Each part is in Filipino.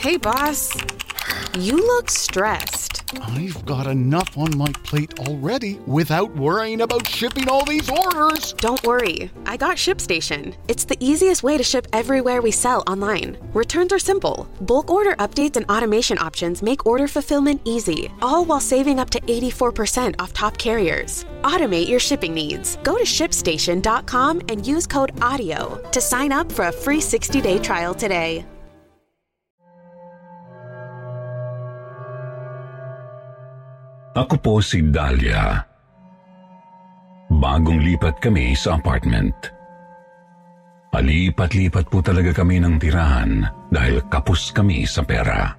Hey, boss. You look stressed. I've got enough on my plate already without worrying about shipping all these orders. Don't worry. I got ShipStation. It's the easiest way to ship everywhere we sell online. Returns are simple. Bulk order updates and automation options make order fulfillment easy, all while saving up to 84% off top carriers. Automate your shipping needs. Go to shipstation.com and use code AUDIO to sign up for a free 60 day trial today. Ako po si Dahlia. Bagong lipat kami sa apartment. Palipat-lipat po talaga kami ng tirahan dahil kapos kami sa pera.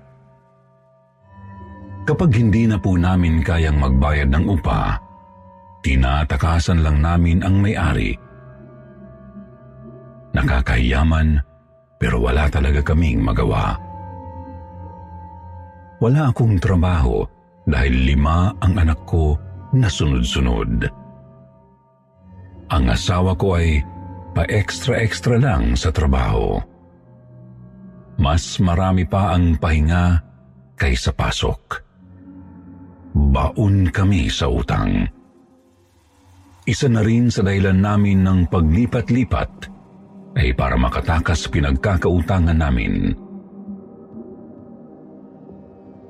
Kapag hindi na po namin kayang magbayad ng upa, tinatakasan lang namin ang may-ari. Nakakayaman pero wala talaga kaming magawa. Wala akong trabaho dahil lima ang anak ko na sunod-sunod. Ang asawa ko ay pa-extra-extra lang sa trabaho. Mas marami pa ang pahinga kaysa pasok. Baon kami sa utang. Isa na rin sa dahilan namin ng paglipat-lipat ay para makatakas pinagkakautangan namin.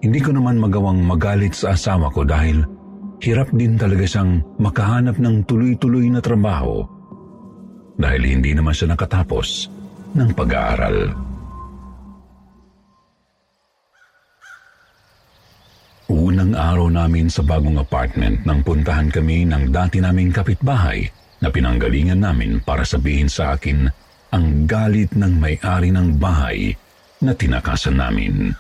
Hindi ko naman magawang magalit sa asawa ko dahil hirap din talaga siyang makahanap ng tuloy-tuloy na trabaho dahil hindi naman siya nakatapos ng pag-aaral. Unang araw namin sa bagong apartment nang puntahan kami ng dati naming kapitbahay na pinanggalingan namin para sabihin sa akin ang galit ng may-ari ng bahay na tinakasan namin.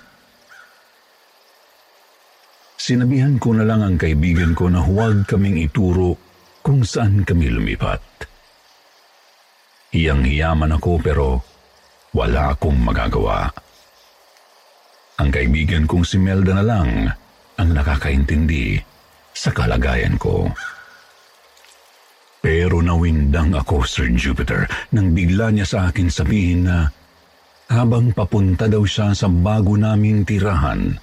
Sinabihan ko na lang ang kaibigan ko na huwag kaming ituro kung saan kami lumipat. Hiyang-hiyaman ako pero wala akong magagawa. Ang kaibigan kong si Melda na lang ang nakakaintindi sa kalagayan ko. Pero nawindang ako, Sir Jupiter, nang bigla niya sa akin sabihin na habang papunta daw siya sa bago naming tirahan,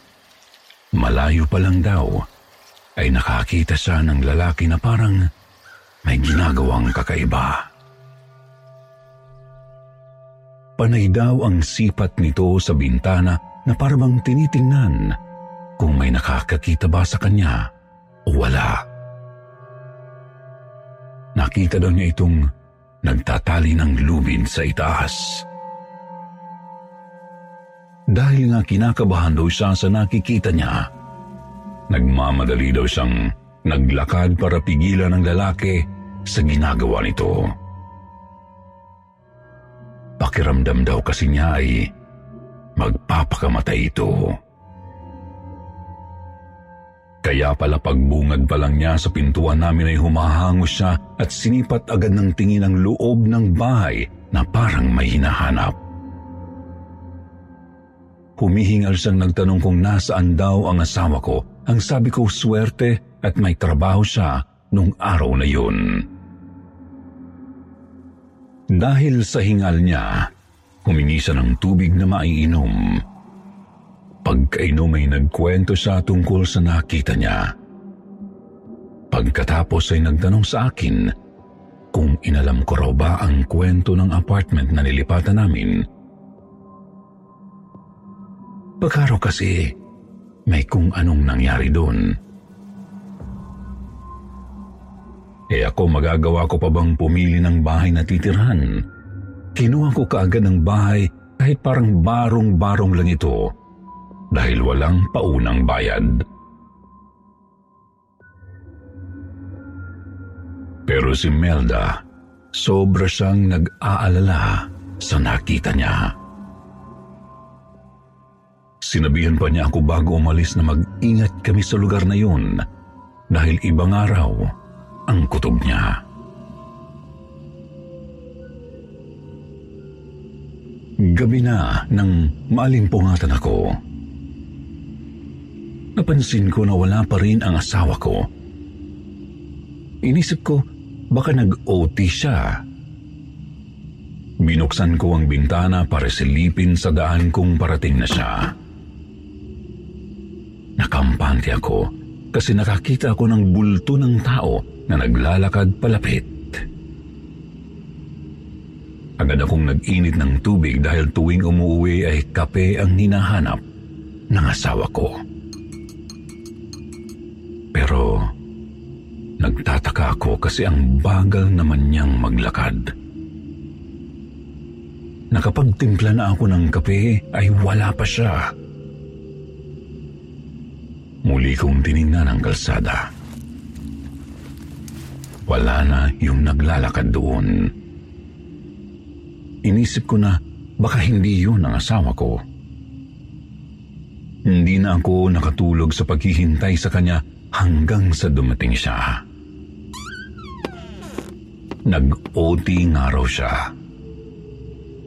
malayo pa lang daw, ay nakakita siya ng lalaki na parang may ginagawang kakaiba. Panay daw ang sipat nito sa bintana na parang tinitingnan kung may nakakakita ba sa kanya o wala. Nakita daw niya itong nagtatali ng lubid sa itaas. Dahil nga kinakabahan daw siya sa nakikita niya, nagmamadali daw siyang naglakad para pigilan ng lalaki sa ginagawa nito. Pakiramdam daw kasi niya ay magpapakamatay ito. Kaya pala pagbungad pa lang niya sa pintuan namin ay humahango siya at sinipat agad ng tingin ang loob ng bahay na parang may hinahanap. Humihingal siyang nagtanong kung nasaan daw ang asawa ko. Ang sabi ko swerte at may trabaho siya nung araw na yun. Dahil sa hingal niya, humingi siya ng tubig na maiinom. Pagkainom ay nagkwento siya tungkol sa nakita niya. Pagkatapos ay nagtanong sa akin kung inalam ko raw ba ang kwento ng apartment na nilipatan namin. Raw kasi may kung anong nangyari doon. Eh ako magagawa ko pa bang pumili ng bahay na titirhan? Kinuha ko kaagad ng bahay kahit parang barong-barong lang ito dahil walang paunang bayad. Pero si Melda, sobra siyang nag-aalala sa nakita niya. Sinabihan pa niya ako bago umalis na mag-ingat kami sa lugar na yun dahil ibang araw ang kutob niya. Gabi na nang maalimpungatan ako. Napansin ko na wala pa rin ang asawa ko. Inisip ko baka nag-OT siya. Binuksan ko ang bintana para silipin sa daan kung parating na siya. Nakampante ako kasi nakakita ako ng bulto ng tao na naglalakad palapit. Agad akong nag-init ng tubig dahil tuwing umuwi ay kape ang hinahanap ng asawa ko. Pero nagtataka ako kasi ang bagal naman niyang maglakad. Nakapagtimpla na ako ng kape ay wala pa siya. Muli kong tiningnan ang kalsada. Wala na yung naglalakad doon. Inisip ko na baka hindi yun ang asawa ko. Hindi na ako nakatulog sa paghihintay sa kanya hanggang sa dumating siya. Nag-OT nga raw siya.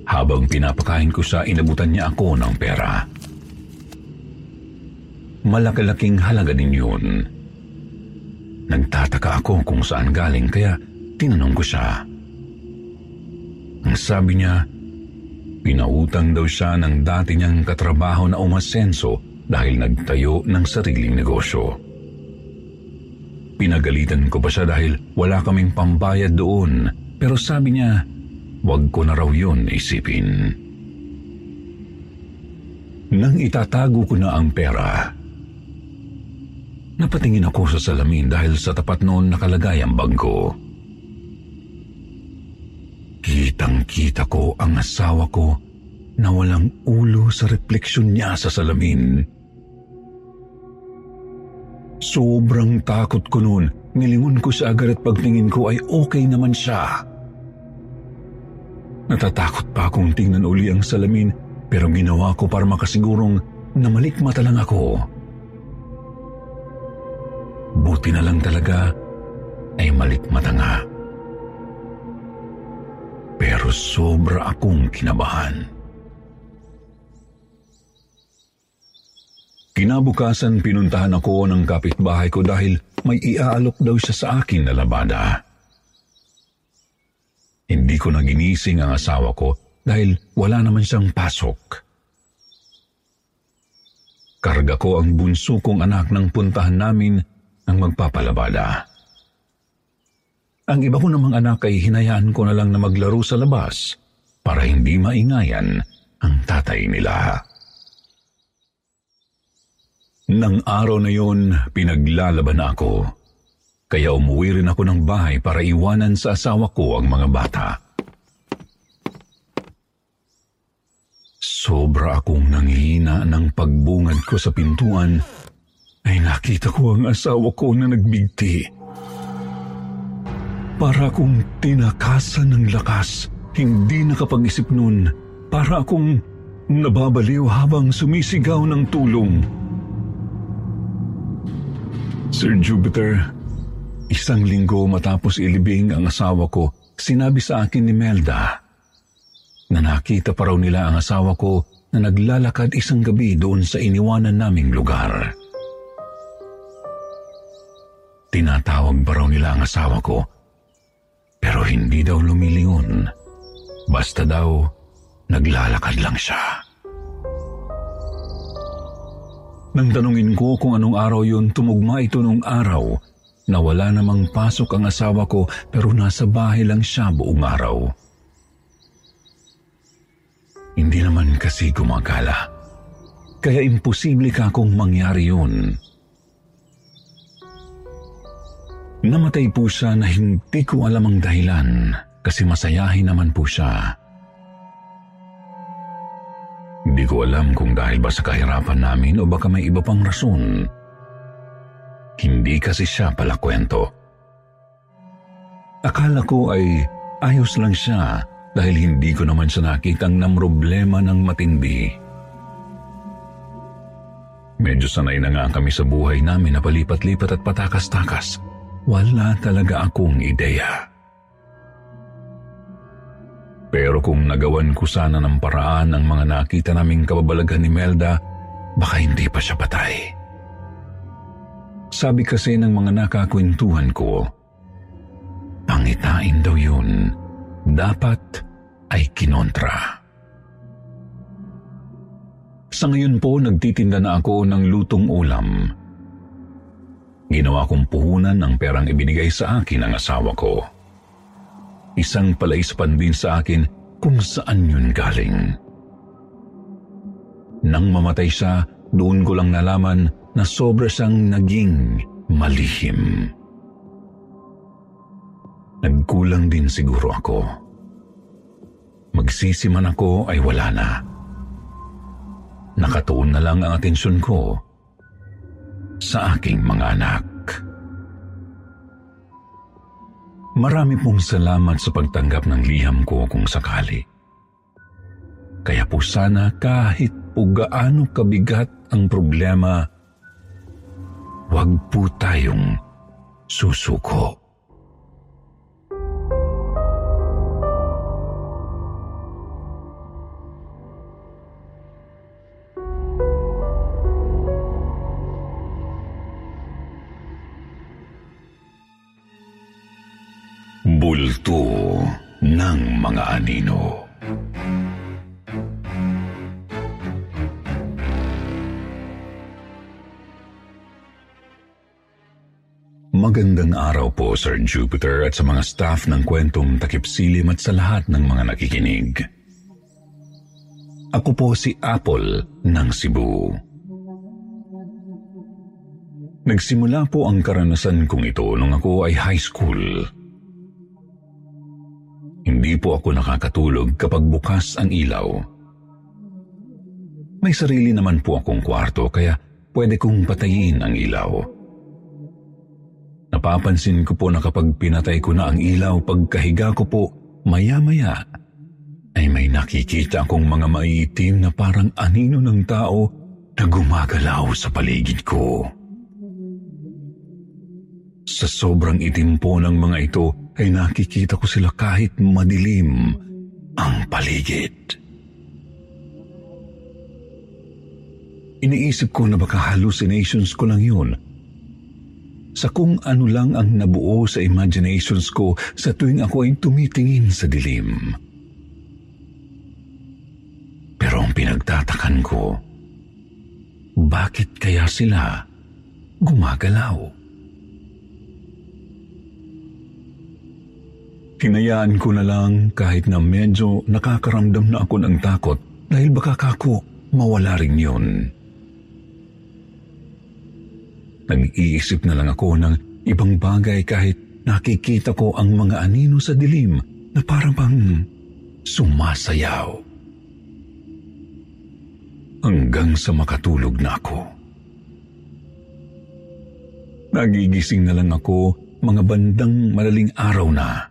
Habang pinapakain ko siya, inabutan niya ako ng pera. Malaki-laking halaga din yun. Nagtataka ako kung saan galing kaya tinanong ko siya. Ang sabi niya, pinautang daw siya ng dati niyang katrabaho na umasenso dahil nagtayo ng sariling negosyo. Pinagalitan ko pa siya dahil wala kaming pambayad doon pero sabi niya, wag ko na raw yun isipin. Nang itatago ko na ang pera, napatingin ako sa salamin dahil sa tapat noon nakalagay ang bangko. Kitang-kita ko ang asawa ko na walang ulo sa refleksyon niya sa salamin. Sobrang takot ko noon. Nilingon ko sa agad at pagtingin ko ay okay naman siya. Natatakot pa akong tingnan uli ang salamin pero ginawa ko para makasigurong na malikmata lang ako. Buti na lang talaga ay malikmata nga pero sobra akong kinabahan. Kinabukasan pinuntahan ako ng kapitbahay ko dahil may iaalok daw siya sa akin na labada. Hindi ko na ginising ang asawa ko dahil wala naman siyang pasok. Karga ko ang bunso kong anak ng puntahan namin ang magpapalabada. Ang iba ko namang anak ay hinayaan ko na lang na maglaro sa labas para hindi maingayan ang tatay nila. Nang araw na yon, pinaglalaban ako. Kaya umuwi rin ako ng bahay para iwanan sa asawa ko ang mga bata. Sobra akong nanghina ng pagbungad ko sa pintuan ay nakita ko ang asawa ko na nagbigti. Para akong tinakasan ng lakas, hindi nakapag-isip nun. Para akong nababaliw habang sumisigaw ng tulong. Sir Jupiter, isang linggo matapos ilibing ang asawa ko, sinabi sa akin ni Melda na nakita pa raw nila ang asawa ko na naglalakad isang gabi doon sa iniwanan naming lugar. Tinatawag pa raw nila ang asawa ko pero hindi daw lumilingon. Basta daw, naglalakad lang siya. Nang tanungin ko kung anong araw yun, tumugma ito nung araw na wala namang pasok ang asawa ko pero nasa bahay lang siya buong araw. Hindi naman kasi gumagala. Kaya imposible ka kung mangyari yun. Namatay po siya na hindi ko alam ang dahilan kasi masayahin naman po siya. Hindi ko alam kung dahil ba sa kahirapan namin o baka may iba pang rason. Hindi kasi siya pala kwento. Akala ko ay ayos lang siya dahil hindi ko naman siya nakitang ng problema ng matindi. Medyo sanay na nga kami sa buhay namin na palipat-lipat at patakas-takas. Wala talaga akong ideya. Pero kung nagawan ko sana ng paraan ang mga nakita naming kababalaghan ni Melda, baka hindi pa siya patay. Sabi kasi ng mga nakakwentuhan ko, pangitain daw yun, dapat ay kinontra. Sa ngayon po, nagtitinda na ako ng lutong ulam. Ginawa kong puhunan ng perang ibinigay sa akin ng asawa ko. Isang palaispan din sa akin kung saan yun galing. Nang mamatay siya, doon ko lang nalaman na sobra siyang naging malihim. Nagkulang din siguro ako. Magsisi man ako ay wala na. Nakatuon na lang ang atensyon ko sa aking mga anak. Marami pong salamat sa pagtanggap ng liham ko kung sakali. Kaya po sana kahit po gaano kabigat ang problema, huwag po tayong susuko. Magandang araw po, Sir Jupiter, at sa mga staff ng kwentong takip silim at sa lahat ng mga nakikinig. Ako po si Apple ng Cebu. Nagsimula po ang karanasan kong ito nung ako ay high school. Hindi po ako nakakatulog kapag bukas ang ilaw. May sarili naman po akong kwarto kaya pwede kong patayin ang ilaw. Napapansin ko po na kapag pinatay ko na ang ilaw pagkahiga ko po, maya-maya ay may nakikita akong mga maiitim na parang anino ng tao na gumagalaw sa paligid ko. Sa sobrang itim po ng mga ito ay nakikita ko sila kahit madilim ang paligid. Iniisip ko na baka hallucinations ko lang yun. Sa kung ano lang ang nabuo sa imaginations ko sa tuwing ako ay tumitingin sa dilim. Pero ang pinagtatakan ko, bakit kaya sila gumagalaw? Hinayaan ko na lang kahit na medyo nakakaramdam na ako ng takot dahil baka kako mawala rin yun. Nag-iisip na lang ako ng ibang bagay kahit nakikita ko ang mga anino sa dilim na parang pang sumasayaw. Hanggang sa makatulog na ako. Nagigising na lang ako mga bandang malaling araw na.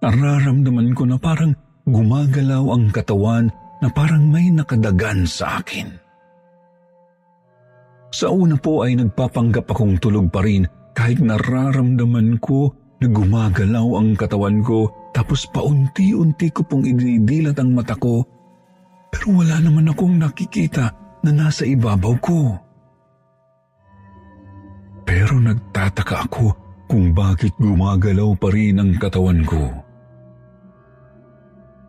Nararamdaman ko na parang gumagalaw ang katawan na parang may nakadagan sa akin. Sa una po ay nagpapanggap akong tulog pa rin kahit nararamdaman ko na gumagalaw ang katawan ko tapos paunti-unti ko pong idinidilat ang mata ko pero wala naman akong nakikita na nasa ibabaw ko. Pero nagtataka ako kung bakit gumagalaw pa rin ang katawan ko.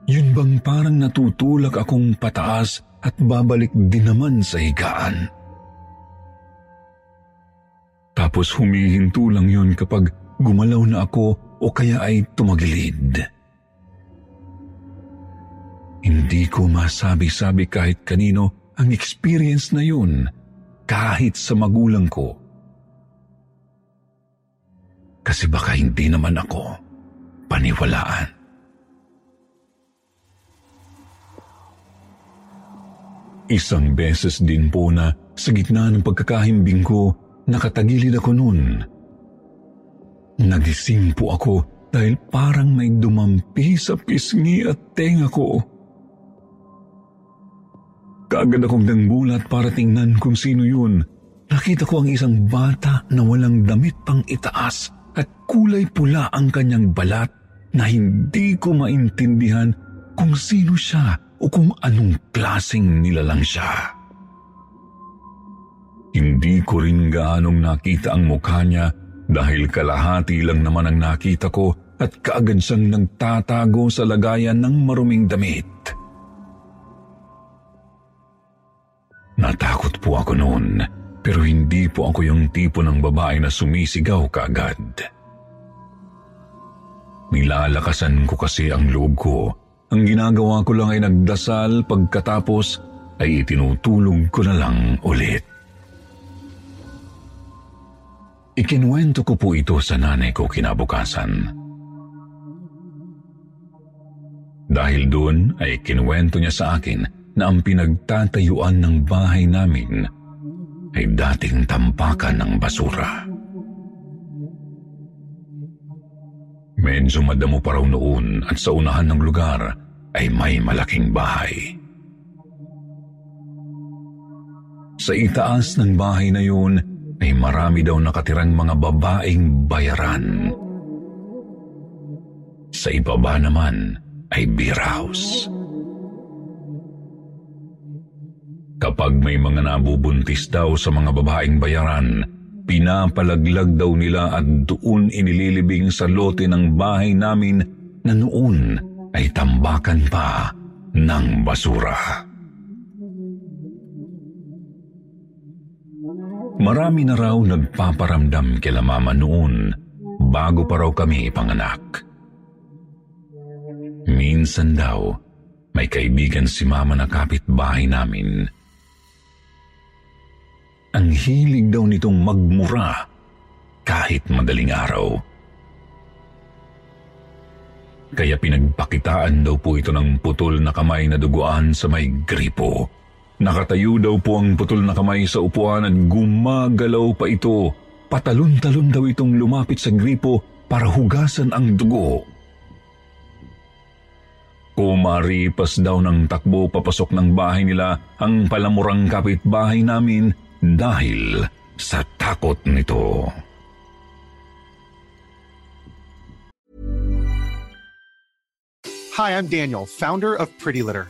Yun bang parang natutulak akong pataas at babalik din naman sa higaan? Tapos humihinto lang yun kapag gumalaw na ako o kaya ay tumagilid. Hindi ko masabi-sabi kahit kanino ang experience na yun kahit sa magulang ko. Kasi baka hindi naman ako paniwalaan. Isang beses din po na sa gitna ng pagkakahimbing ko, nakatagilid ako noon. Nagising po ako dahil parang may dumampi sa pisngi at tenga ko. Kaagad akong nanggulat para tingnan kung sino yun. Nakita ko ang isang bata na walang damit pang itaas at kulay pula ang kanyang balat na hindi ko maintindihan kung sino siya o kung anong klaseng nilalang siya. Hindi ko rin gaanong nakita ang mukha niya dahil kalahati lang naman ang nakita ko at kaagad siyang nagtatago sa lagayan ng maruming damit. Natakot po ako noon, pero hindi po ako yung tipo ng babae na sumisigaw kaagad. Nilalakasan ko kasi ang loob ko. Ang ginagawa ko lang ay nagdasal pagkatapos ay itinutulog ko na lang ulit. Ikinuwento ko po ito sa nanay ko kinabukasan. Dahil doon ay kinuwento niya sa akin na ang pinagtatayuan ng bahay namin ay dating tampakan ng basura. Medyo madamo pa raw noon at sa unahan ng lugar ay may malaking bahay. Sa itaas ng bahay na yun ay marami daw nakatirang mga babaeng bayaran. Sa ibaba naman ay beer house. Kapag may mga nabubuntis daw sa mga babaeng bayaran, pinapalaglag daw nila at doon inililibing sa lote ng bahay namin na noon ay tambakan pa ng basura. Marami na raw nagpaparamdam kila mama noon bago pa raw kami ipanganak. Minsan daw, may kaibigan si mama na kapitbahay namin ang hilig daw nitong magmura kahit madaling araw. Kaya pinagpakitaan daw po ito ng putol na kamay na duguan sa may gripo. Nakatayo daw po ang putol na kamay sa upuan at gumagalaw pa ito. Patalon-talon daw itong lumapit sa gripo para hugasan ang dugo. Kumaripas daw ng takbo papasok ng bahay nila ang palamurang kapitbahay namin dahil sa takot nito. Hi, I'm Daniel, founder of Pretty Litter.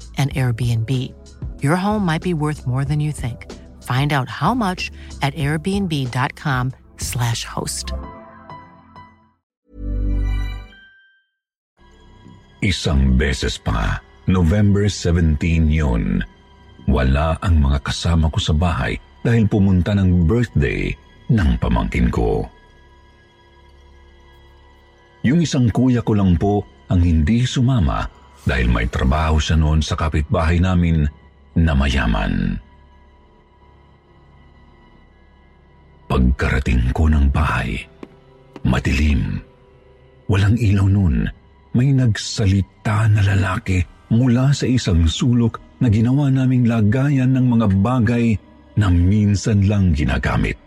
an Airbnb. Your home might be worth more than you think. Find out how much at airbnb.com/slash host. Isang beses pa, November 17 yun. Wala ang mga kasama ko sa bahay dahil pumunta ng birthday ng pamangkin ko. Yung isang kuya ko lang po ang hindi sumama dahil may trabaho siya noon sa kapitbahay namin na mayaman. Pagkarating ko ng bahay, madilim. Walang ilaw noon. May nagsalita na lalaki mula sa isang sulok na ginawa naming lagayan ng mga bagay na minsan lang ginagamit.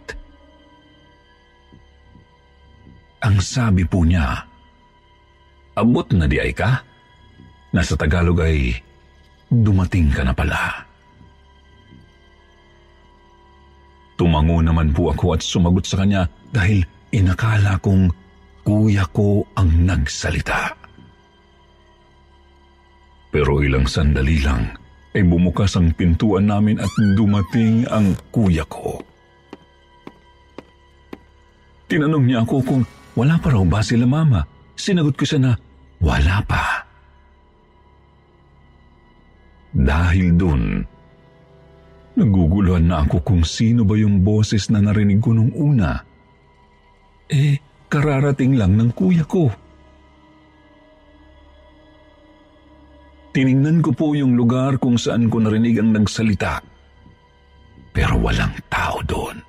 Ang sabi po niya, Abot na di ay ka? Na sa Tagalog ay dumating ka na pala. Tumango naman po ako at sumagot sa kanya dahil inakala kong kuya ko ang nagsalita. Pero ilang sandali lang ay bumukas ang pintuan namin at dumating ang kuya ko. Tinanong niya ako kung wala pa raw ba sila mama. Sinagot ko siya na wala pa. Dahil dun, naguguluhan na ako kung sino ba yung boses na narinig ko nung una. Eh, kararating lang ng kuya ko. Tiningnan ko po yung lugar kung saan ko narinig ang nagsalita. Pero walang tao doon.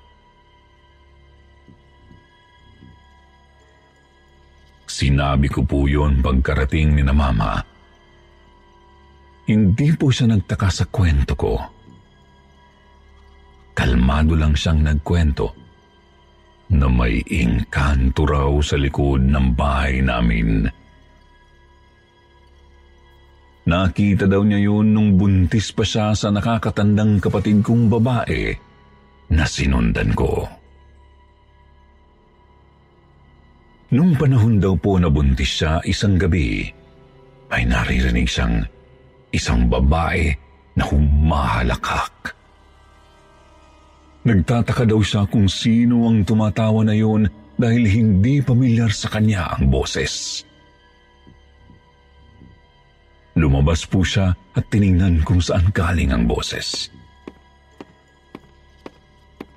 Sinabi ko po yon pagkarating ni na mama. Hindi po siya nagtaka sa kwento ko. Kalmado lang siyang nagkwento na may engkanto raw sa likod ng bahay namin. Nakita daw niya yun nung buntis pa siya sa nakakatandang kapatid kong babae na sinundan ko. Nung panahon daw po na buntis siya isang gabi, ay naririnig siyang isang babae na humahalakak. Nagtataka daw siya kung sino ang tumatawa na yun dahil hindi pamilyar sa kanya ang boses. Lumabas po siya at tiningnan kung saan galing ang boses.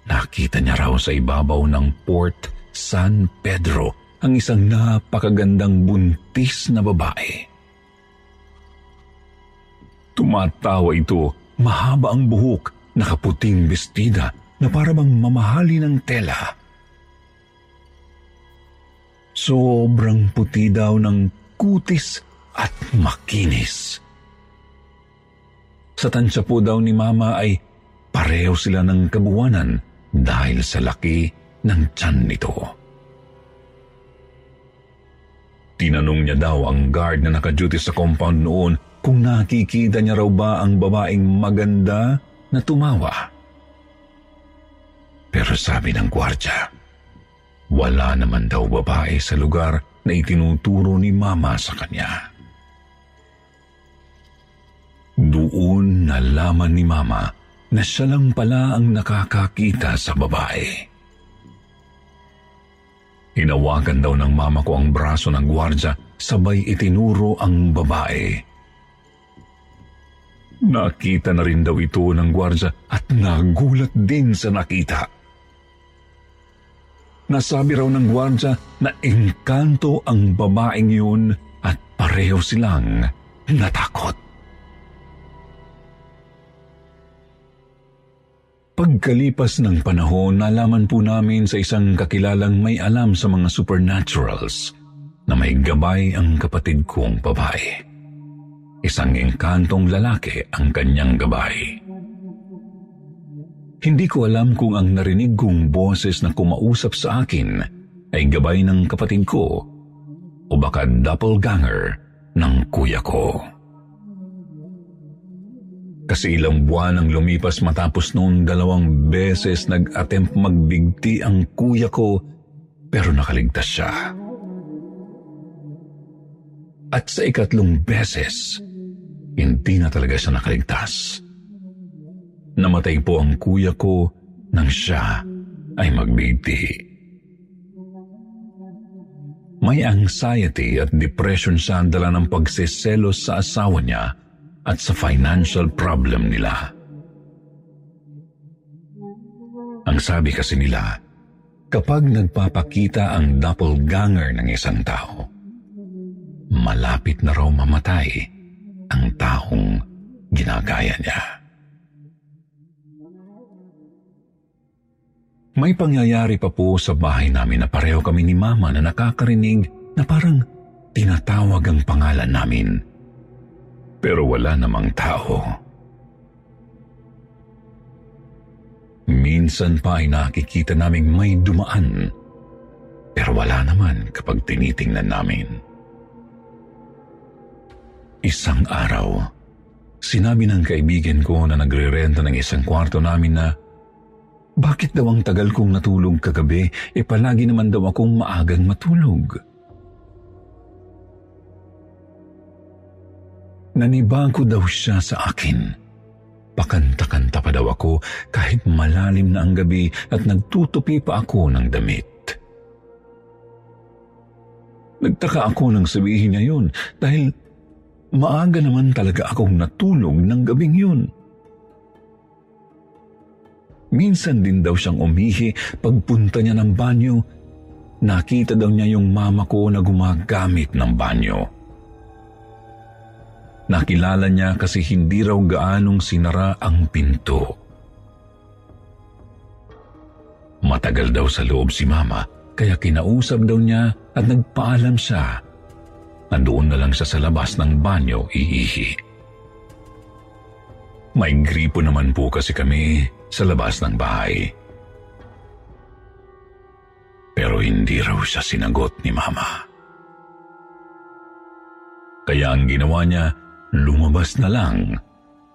Nakita niya raw sa ibabaw ng Port San Pedro ang isang napakagandang buntis na babae. Tumatawa ito, mahaba ang buhok, nakaputing bestida na parabang mamahali ng tela. Sobrang puti daw ng kutis at makinis. Sa tansya po daw ni Mama ay pareho sila ng kabuwanan dahil sa laki ng tiyan nito. Tinanong niya daw ang guard na nakaduty sa compound noon kung nakikita niya raw ba ang babaeng maganda na tumawa. Pero sabi ng gwardya, wala naman daw babae sa lugar na itinuturo ni Mama sa kanya. Doon nalaman ni Mama na siya lang pala ang nakakakita sa babae. Hinawakan daw ng mama ko ang braso ng gwardya, sabay itinuro ang babae. Nakita na rin daw ito ng gwardya at nagulat din sa nakita. Nasabi raw ng gwardya na engkanto ang babaeng yun at pareho silang natakot. Pagkalipas ng panahon, nalaman po namin sa isang kakilalang may alam sa mga supernaturals na may gabay ang kapatid kong babae. Isang engkantong lalaki ang kanyang gabay. Hindi ko alam kung ang narinig kong boses na kumausap sa akin ay gabay ng kapatid ko o baka doppelganger ng kuya ko. Kasi ilang buwan ang lumipas matapos noong dalawang beses nag-attempt magbigti ang kuya ko pero nakaligtas siya. At sa ikatlong beses, hindi na talaga siya nakaligtas. Namatay po ang kuya ko nang siya ay magbigti. May anxiety at depression siya dala ng pagseselos sa asawa niya at sa financial problem nila. Ang sabi kasi nila, kapag nagpapakita ang doppelganger ng isang tao, malapit na raw mamatay ang taong ginagaya niya. May pangyayari pa po sa bahay namin na pareho kami ni Mama na nakakarinig na parang tinatawag ang pangalan namin pero wala namang tao. Minsan pa ay nakikita naming may dumaan, pero wala naman kapag tinitingnan namin. Isang araw, sinabi ng kaibigan ko na nagre-renta ng isang kwarto namin na bakit daw ang tagal kong natulog kagabi e palagi naman daw akong maagang matulog. Nanibago daw siya sa akin. Pakanta-kanta pa daw ako kahit malalim na ang gabi at nagtutupi pa ako ng damit. Nagtaka ako nang sabihin niya yun dahil maaga naman talaga akong natulog ng gabing yun. Minsan din daw siyang umihi pagpunta niya ng banyo. Nakita daw niya yung mama ko na gumagamit ng banyo. Nakilala niya kasi hindi raw gaanong sinara ang pinto. Matagal daw sa loob si mama kaya kinausap daw niya at nagpaalam siya. Nandoon na lang siya sa labas ng banyo iihi. May gripo naman po kasi kami sa labas ng bahay. Pero hindi raw siya sinagot ni Mama. Kaya ang ginawa niya, lumabas na lang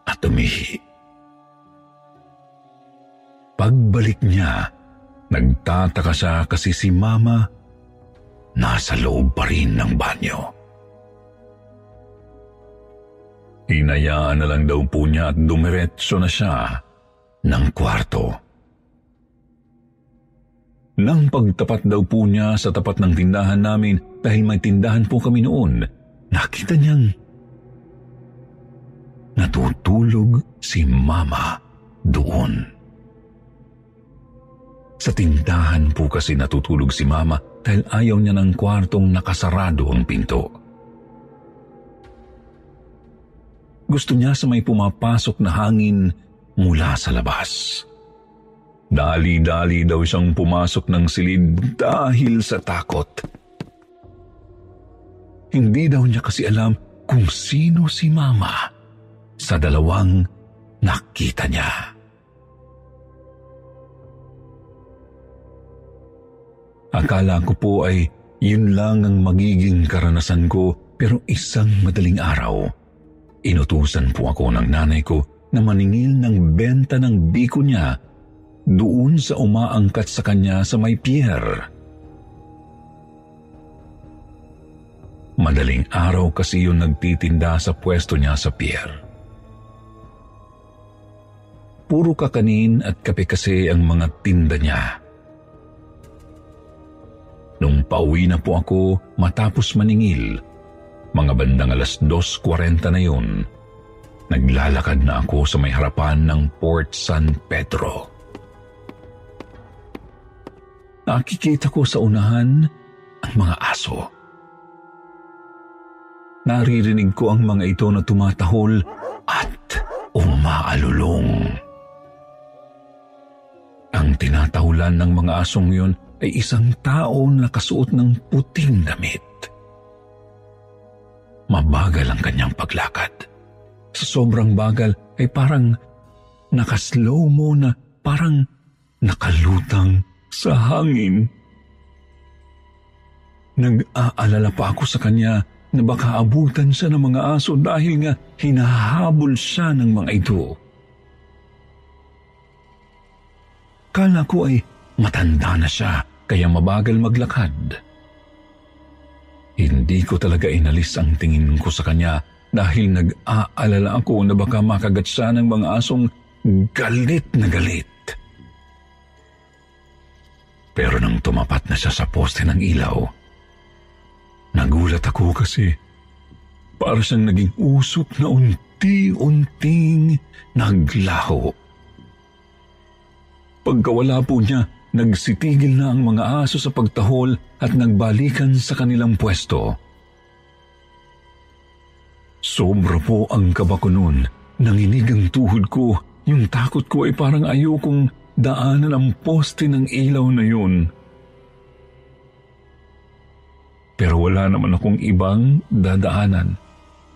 at umihi. Pagbalik niya, nagtataka siya kasi si Mama nasa loob pa rin ng banyo. Hinayaan na lang daw po niya at dumiretso na siya ng kwarto. Nang pagtapat daw po niya sa tapat ng tindahan namin dahil may tindahan po kami noon, nakita niyang natutulog si Mama doon. Sa tindahan po kasi natutulog si Mama dahil ayaw niya ng kwartong nakasarado ang pinto. Gusto niya sa may pumapasok na hangin mula sa labas. Dali-dali daw siyang pumasok ng silid dahil sa takot. Hindi daw niya kasi alam kung sino si Mama sa dalawang nakita niya. Akala ko po ay yun lang ang magiging karanasan ko pero isang madaling araw, inutusan po ako ng nanay ko na maningil ng benta ng biko niya doon sa umaangkat sa kanya sa may pier. Madaling araw kasi yung nagtitinda sa pwesto niya sa pier. Puro kakanin at kape kasi ang mga tinda niya. Nung pauwi na po ako matapos maningil, mga bandang alas 2.40 na yun, Naglalakad na ako sa may harapan ng Port San Pedro. Nakikita ko sa unahan ang mga aso. Naririnig ko ang mga ito na tumatahol at umaalulong. Ang tinatahulan ng mga asong yun ay isang tao na nakasuot ng puting damit. Mabagal ang kanyang paglakad sa sobrang bagal ay parang nakaslow mo na parang nakalutang sa hangin. Nag-aalala pa ako sa kanya na baka abutan siya ng mga aso dahil nga hinahabol siya ng mga ito. Kala ko ay matanda na siya kaya mabagal maglakad. Hindi ko talaga inalis ang tingin ko sa kanya dahil nag-aalala ako na baka makagat siya ng mga asong galit na galit. Pero nang tumapat na siya sa poste ng ilaw, nagulat ako kasi para siyang naging usok na unti-unting naglaho. Pagkawala po niya, nagsitigil na ang mga aso sa pagtahol at nagbalikan sa kanilang pwesto. Sobra po ang kaba ko noon. Nanginig ang tuhod ko. Yung takot ko ay parang ayokong daanan ang poste ng ilaw na yun. Pero wala naman akong ibang dadaanan.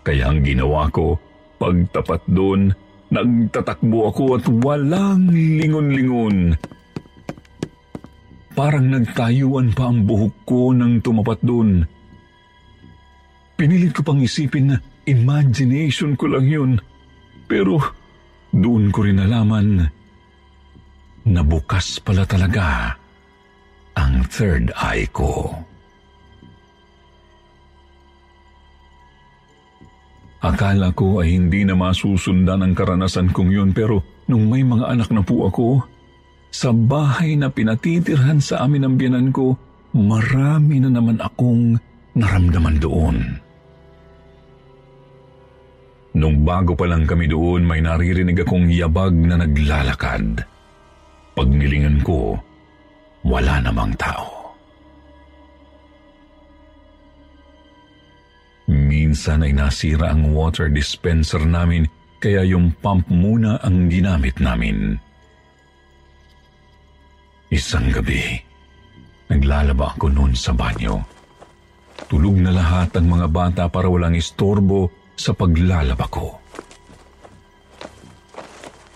Kaya ang ginawa ko, pagtapat doon, nagtatakbo ako at walang lingon-lingon. Parang nagtayuan pa ang buhok ko nang tumapat doon. Pinilit ko pang isipin na Imagination ko lang yun. Pero doon ko rin nalaman na bukas pala talaga ang third eye ko. Akala ko ay hindi na masusundan ang karanasan kong yun pero nung may mga anak na po ako, sa bahay na pinatitirhan sa amin ng biyanan ko, marami na naman akong naramdaman doon. Nung bago pa lang kami doon, may naririnig akong yabag na naglalakad. Pagnilingan ko, wala namang tao. Minsan ay nasira ang water dispenser namin kaya yung pump muna ang ginamit namin. Isang gabi, naglalaba ako noon sa banyo. Tulog na lahat ang mga bata para walang istorbo sa paglalaba ko.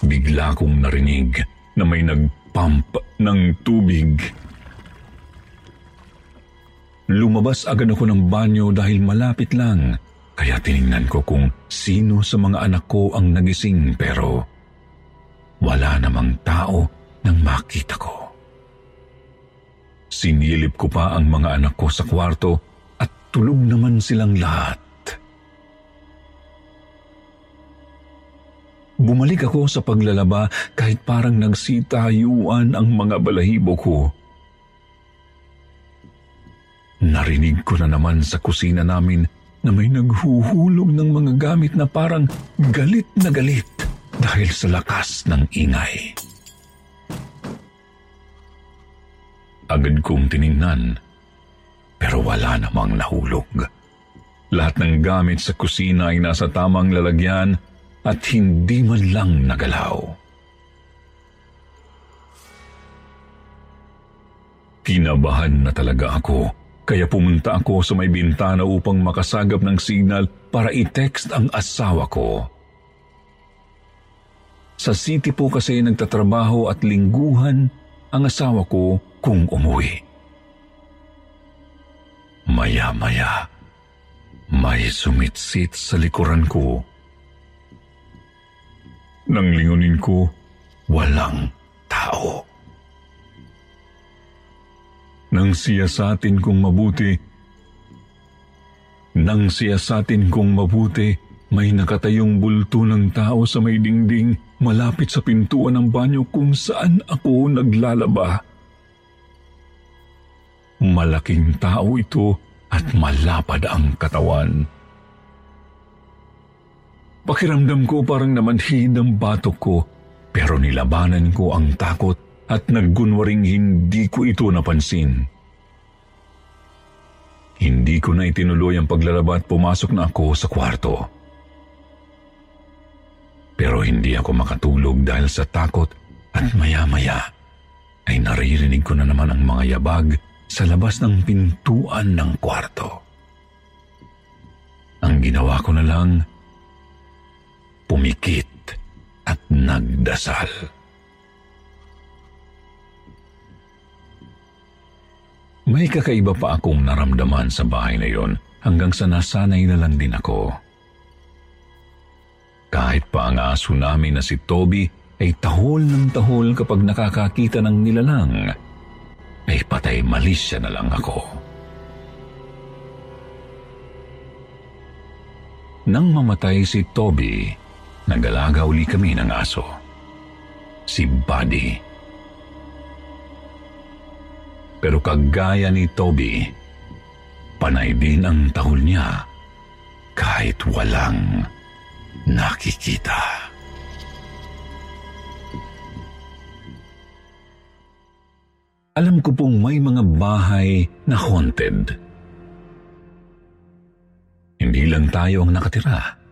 Bigla kong narinig na may nagpump ng tubig Lumabas agad ako ng banyo dahil malapit lang, kaya tiningnan ko kung sino sa mga anak ko ang nagising pero wala namang tao nang makita ko. Sinilip ko pa ang mga anak ko sa kwarto at tulog naman silang lahat. Bumalik ako sa paglalaba kahit parang nagsitayuan ang mga balahibo ko. Narinig ko na naman sa kusina namin na may naghuhulog ng mga gamit na parang galit na galit dahil sa lakas ng ingay. Agad kong tiningnan pero wala namang nahulog. Lahat ng gamit sa kusina ay nasa tamang lalagyan at hindi man lang nagalaw. Kinabahan na talaga ako kaya pumunta ako sa may bintana upang makasagap ng signal para i-text ang asawa ko. Sa city po kasi nagtatrabaho at lingguhan ang asawa ko kung umuwi. Maya-maya, may sumitsit sa likuran ko. Nang lingunin ko, walang tao. Nang siyasatin kong mabuti, nang siyasatin kong mabuti, may nakatayong bulto ng tao sa may dingding malapit sa pintuan ng banyo kung saan ako naglalaba. Malaking tao ito at malapad ang katawan. Pakiramdam ko parang namanhid ang batok ko pero nilabanan ko ang takot at naggunwaring hindi ko ito napansin. Hindi ko na itinuloy ang paglalaba at pumasok na ako sa kwarto. Pero hindi ako makatulog dahil sa takot at maya-maya ay naririnig ko na naman ang mga yabag sa labas ng pintuan ng kwarto. Ang ginawa ko na lang, pumikit at nagdasal. May kakaiba pa akong naramdaman sa bahay na yon hanggang sa nasanay na lang din ako. Kahit pa ang aso namin na si Toby ay tahol ng tahol kapag nakakakita ng nilalang, ay patay malisya na lang ako. Nang mamatay si Toby, nagalaga uli kami ng aso. Si Buddy. Pero kagaya ni Toby, panay din ang tahol niya kahit walang nakikita. Alam ko pong may mga bahay na haunted. Hindi lang tayo ang nakatira.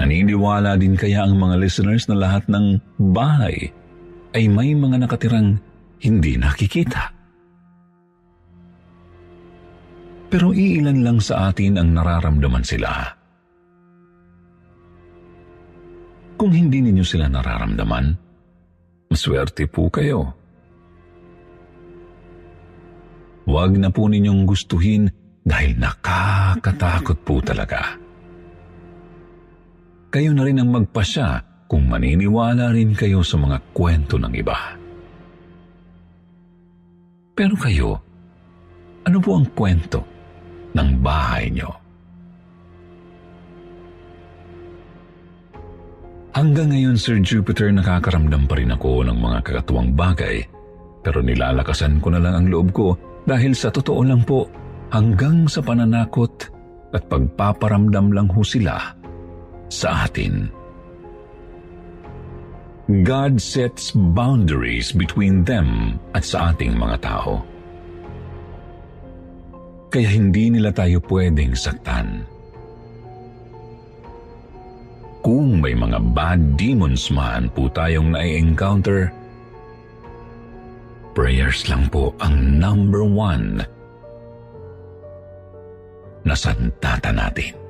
Naniniwala din kaya ang mga listeners na lahat ng bahay ay may mga nakatirang hindi nakikita. Pero iilan lang sa atin ang nararamdaman sila. Kung hindi ninyo sila nararamdaman, maswerte po kayo. Huwag na po ninyong gustuhin dahil nakakatakot po talaga. Kayo na rin ang magpasya kung maniniwala rin kayo sa mga kwento ng iba. Pero kayo, ano po ang kwento ng bahay niyo. Hanggang ngayon, Sir Jupiter, nakakaramdam pa rin ako ng mga kakatuwang bagay pero nilalakasan ko na lang ang loob ko dahil sa totoo lang po, hanggang sa pananakot at pagpaparamdam lang ho sila sa atin. God sets boundaries between them at sa ating mga tao. Kaya hindi nila tayo pwedeng saktan. Kung may mga bad demons man po tayong na-encounter, prayers lang po ang number one na santata natin.